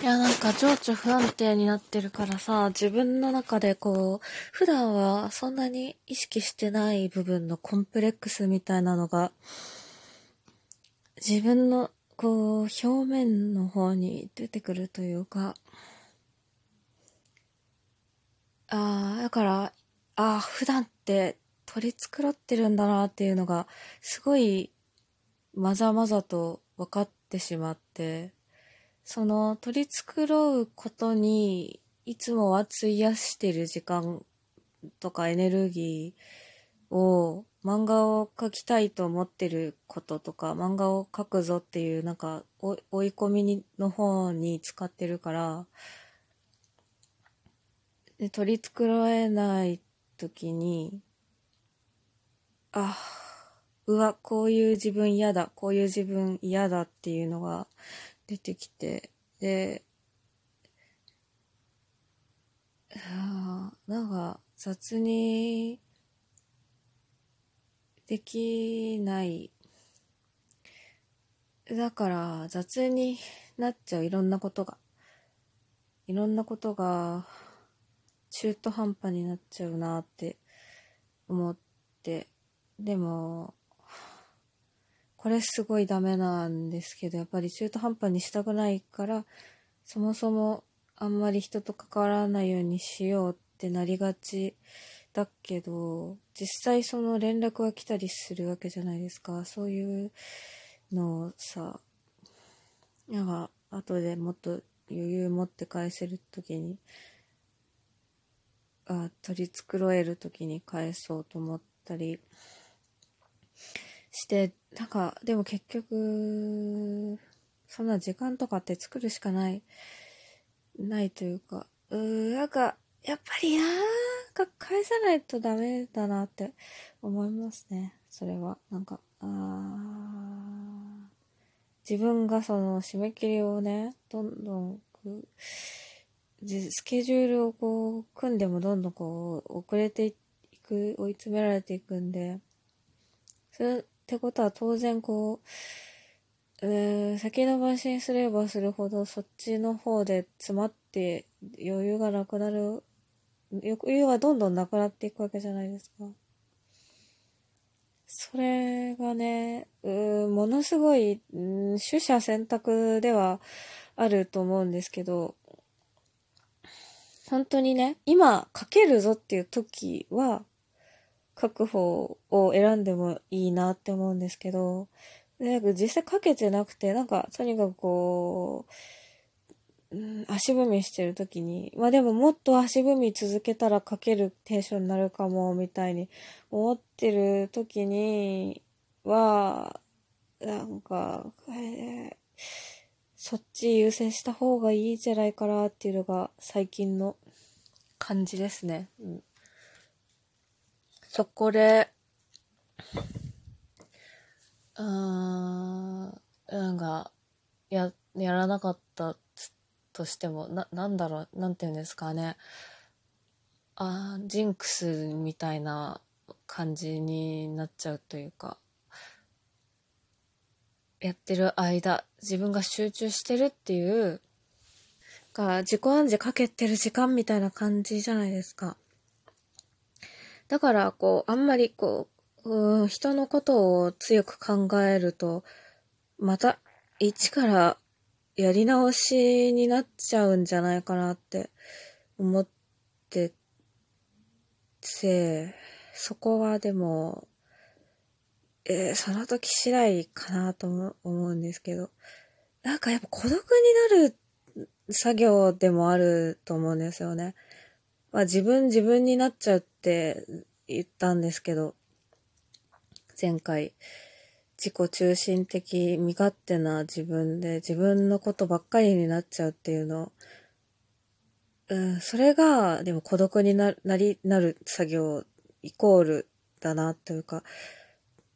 いや、なんか情緒不安定になってるからさ、自分の中でこう、普段はそんなに意識してない部分のコンプレックスみたいなのが、自分のこう、表面の方に出てくるというか、ああ、だから、ああ、普段って取り繕ってるんだなっていうのが、すごい、まざまざと分かってしまって、その取り繕うことにいつもは費やしてる時間とかエネルギーを漫画を描きたいと思ってることとか漫画を描くぞっていうなんか追い込みにの方に使ってるからで取り繕えない時にあうわこういう自分嫌だこういう自分嫌だっていうのが出てきて、で、あなんか雑にできない。だから雑になっちゃういろんなことが。いろんなことが中途半端になっちゃうなって思って。でも、これすごいダメなんですけど、やっぱり中途半端にしたくないから、そもそもあんまり人と関わらないようにしようってなりがちだけど、実際その連絡が来たりするわけじゃないですか。そういうのをさ、なんか後でもっと余裕持って返せる時に、あ取り繕える時に返そうと思ったり、して、なんか、でも結局、そんな時間とかって作るしかない、ないというか、うー、なんか、やっぱりなーか返さないとダメだなって思いますね。それは。なんか、あ自分がその締め切りをね、どんどん、スケジュールをこう、組んでもどんどんこう、遅れていく、追い詰められていくんで、それってことは当然こう、えー、先延ばしにすればするほどそっちの方で詰まって余裕がなくなる、余裕はどんどんなくなっていくわけじゃないですか。それがね、うものすごい、ん、取捨選択ではあると思うんですけど、本当にね、今書けるぞっていう時は、確保を選んでもいいなって思うんですけど、で実際かけてなくて、なんか、とにかくこう、うん、足踏みしてる時に、まあでももっと足踏み続けたらかけるテンションになるかも、みたいに思ってる時には、なんか、えー、そっち優先した方がいいんじゃないかなっていうのが最近の感じですね。うんそこで、うーん、なんか、や、やらなかったとしても、な、なんだろう、なんて言うんですかね。あジンクスみたいな感じになっちゃうというか、やってる間、自分が集中してるっていう、が自己暗示かけてる時間みたいな感じじゃないですか。だから、こう、あんまりこう、うん、人のことを強く考えると、また、一からやり直しになっちゃうんじゃないかなって思ってて、そこはでも、えー、その時次第かなと思うんですけど、なんかやっぱ孤独になる作業でもあると思うんですよね。まあ自分自分になっちゃうって言ったんですけど、前回、自己中心的、身勝手な自分で自分のことばっかりになっちゃうっていうの、うん、それが、でも孤独になり、なる作業イコールだなというか、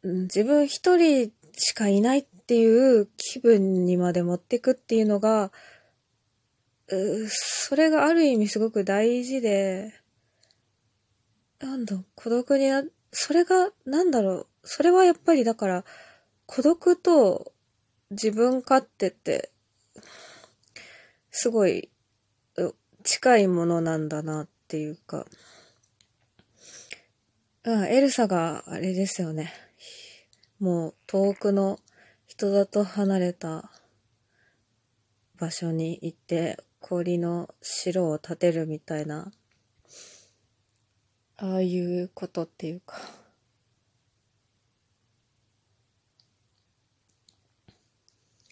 うん、自分一人しかいないっていう気分にまで持ってくっていうのが、うそれがある意味すごく大事で、なんだ、孤独にな、それが、なんだろう、それはやっぱりだから、孤独と自分勝手って、すごい、近いものなんだなっていうか、うん、エルサがあれですよね。もう遠くの人里離れた場所に行って氷の城を建てるみたいな、ああいうことっていうか。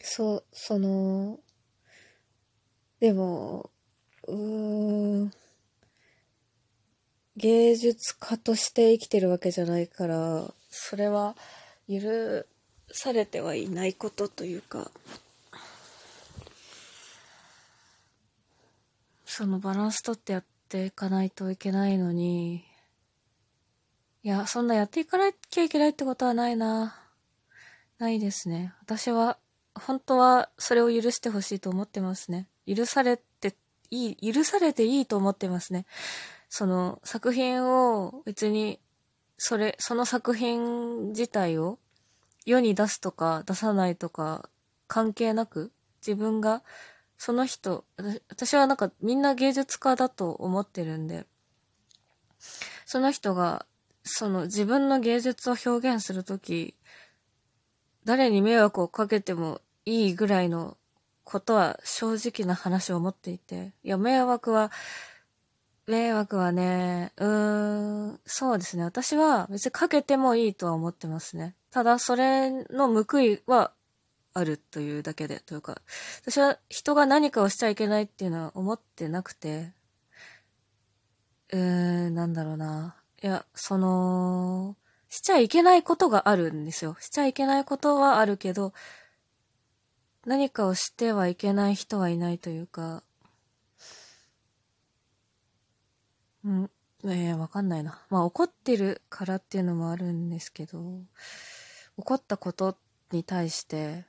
そう、その、でも、うーん、芸術家として生きてるわけじゃないから、それは許されてはいないことというか、そのバランスとってやっていかないといけないのに、いや、そんなやっていかなきゃいけないってことはないな。ないですね。私は、本当はそれを許してほしいと思ってますね。許されていい、許されていいと思ってますね。その作品を別に、それ、その作品自体を世に出すとか出さないとか関係なく、自分がその人、私はなんかみんな芸術家だと思ってるんで、その人がその自分の芸術を表現するとき、誰に迷惑をかけてもいいぐらいのことは正直な話を持っていて、いや、迷惑は迷惑はね、うーん、そうですね。私は別にかけてもいいとは思ってますね。ただ、それの報いはあるというだけで、というか、私は人が何かをしちゃいけないっていうのは思ってなくて、うーん、なんだろうな。いや、その、しちゃいけないことがあるんですよ。しちゃいけないことはあるけど、何かをしてはいけない人はいないというか、うん。ええー、わかんないな。まあ怒ってるからっていうのもあるんですけど、怒ったことに対して、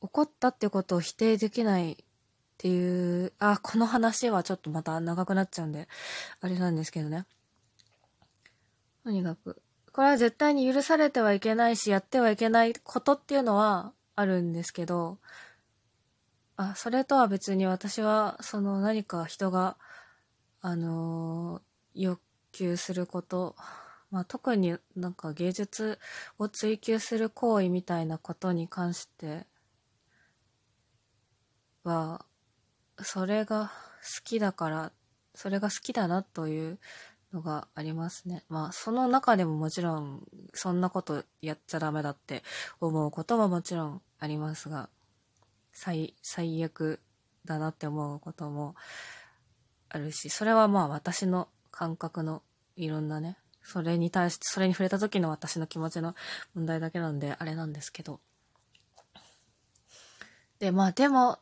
怒ったってことを否定できないっていう、あ、この話はちょっとまた長くなっちゃうんで、あれなんですけどね。とにかく、これは絶対に許されてはいけないし、やってはいけないことっていうのはあるんですけど、あ、それとは別に私は、その何か人が、あのー、欲求すること、まあ、特になんか芸術を追求する行為みたいなことに関しては、それが好きだから、それが好きだなというのがありますね。まあ、その中でももちろん、そんなことやっちゃダメだって思うことももちろんありますが、最、最悪だなって思うこともあるし、それはまあ私の感覚のいろんなね、それに対して、それに触れた時の私の気持ちの問題だけなんで、あれなんですけど。で、まあでも、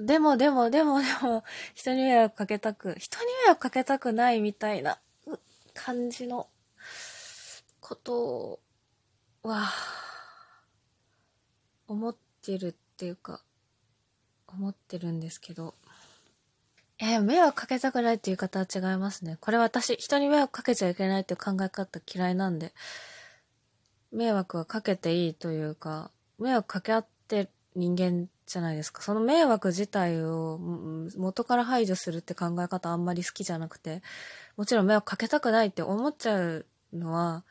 でもでもでもでも、人に迷惑かけたく、人に迷惑かけたくないみたいな感じのことは、思ってるっていうか、思ってるんですけど、えー、迷惑かけたくないっていう方は違いますね。これ私、人に迷惑かけちゃいけないっていう考え方嫌いなんで、迷惑はかけていいというか、迷惑かけ合って人間じゃないですか。その迷惑自体を元から排除するって考え方あんまり好きじゃなくて、もちろん迷惑かけたくないって思っちゃうのは、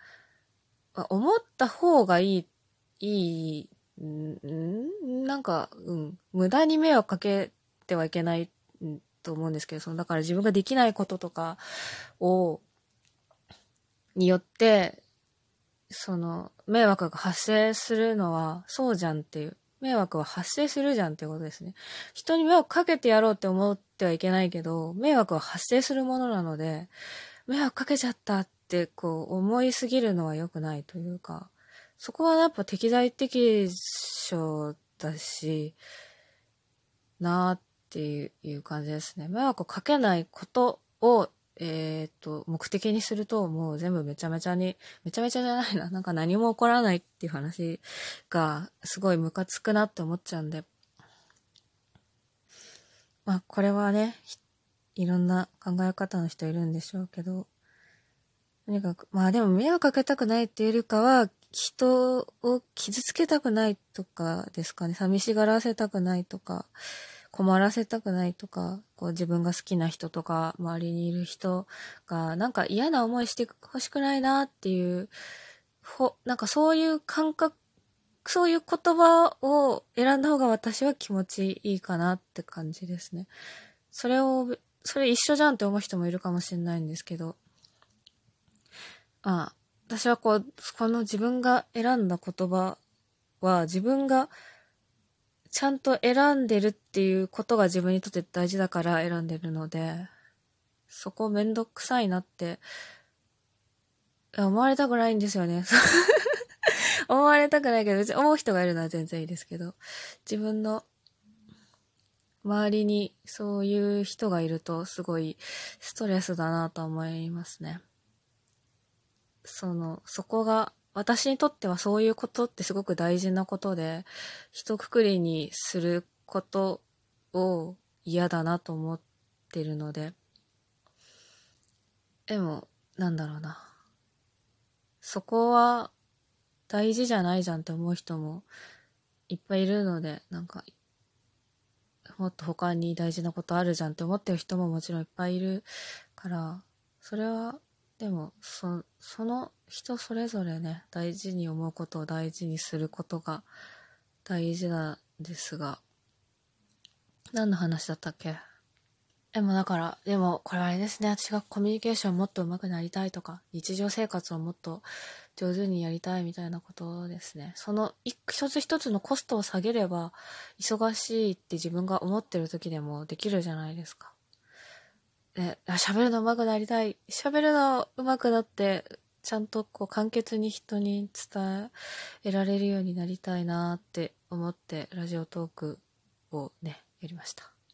思った方がいい、いい、んなんか、うん、無駄に迷惑かけてはいけないと思うんですけど、その、だから自分ができないこととかを、によって、その、迷惑が発生するのは、そうじゃんっていう。迷惑は発生するじゃんってことですね。人に迷惑かけてやろうって思ってはいけないけど、迷惑は発生するものなので、迷惑かけちゃったってこう思いすぎるのは良くないというか、そこはやっぱ適材適所だし、なーっていう感じですね。迷惑をかけないことを、えっ、と、目的にすると、もう全部めちゃめちゃに、めちゃめちゃじゃないな。なんか何も起こらないっていう話が、すごいムカつくなって思っちゃうんで。まあ、これはね、いろんな考え方の人いるんでしょうけど、とにかく、まあでも迷惑かけたくないっていうよりかは、人を傷つけたくないとかですかね。寂しがらせたくないとか、困らせたくないとか、こう自分が好きな人とか、周りにいる人が、なんか嫌な思いしてほしくないなっていう、ほ、なんかそういう感覚、そういう言葉を選んだ方が私は気持ちいいかなって感じですね。それを、それ一緒じゃんって思う人もいるかもしれないんですけど、ああ、私はこう、この自分が選んだ言葉は自分がちゃんと選んでるっていうことが自分にとって大事だから選んでるので、そこめんどくさいなって思われたくないんですよね。思われたくないけど、別に思う人がいるのは全然いいですけど、自分の周りにそういう人がいるとすごいストレスだなと思いますね。その、そこが私にとってはそういうことってすごく大事なことで、一括りにすることを嫌だなと思ってるので、でも、なんだろうな。そこは大事じゃないじゃんって思う人もいっぱいいるので、なんか、もっと他に大事なことあるじゃんって思ってる人ももちろんいっぱいいるから、それはでもそその人それぞれね大事に思うことを大事にすることが大事なんですが。何の話だったっけ？でもだからでもこれあれですね。私がコミュニケーションもっと上手くなりたいとか日常生活をもっと上手にやりたいみたいなことですね。その一つ一つのコストを下げれば忙しいって自分が思ってる時でもできるじゃないですか。ね、喋るの上手くなりたい。喋るの上手くなって、ちゃんとこう簡潔に人に伝えられるようになりたいなって思って、ラジオトークをね、やりました。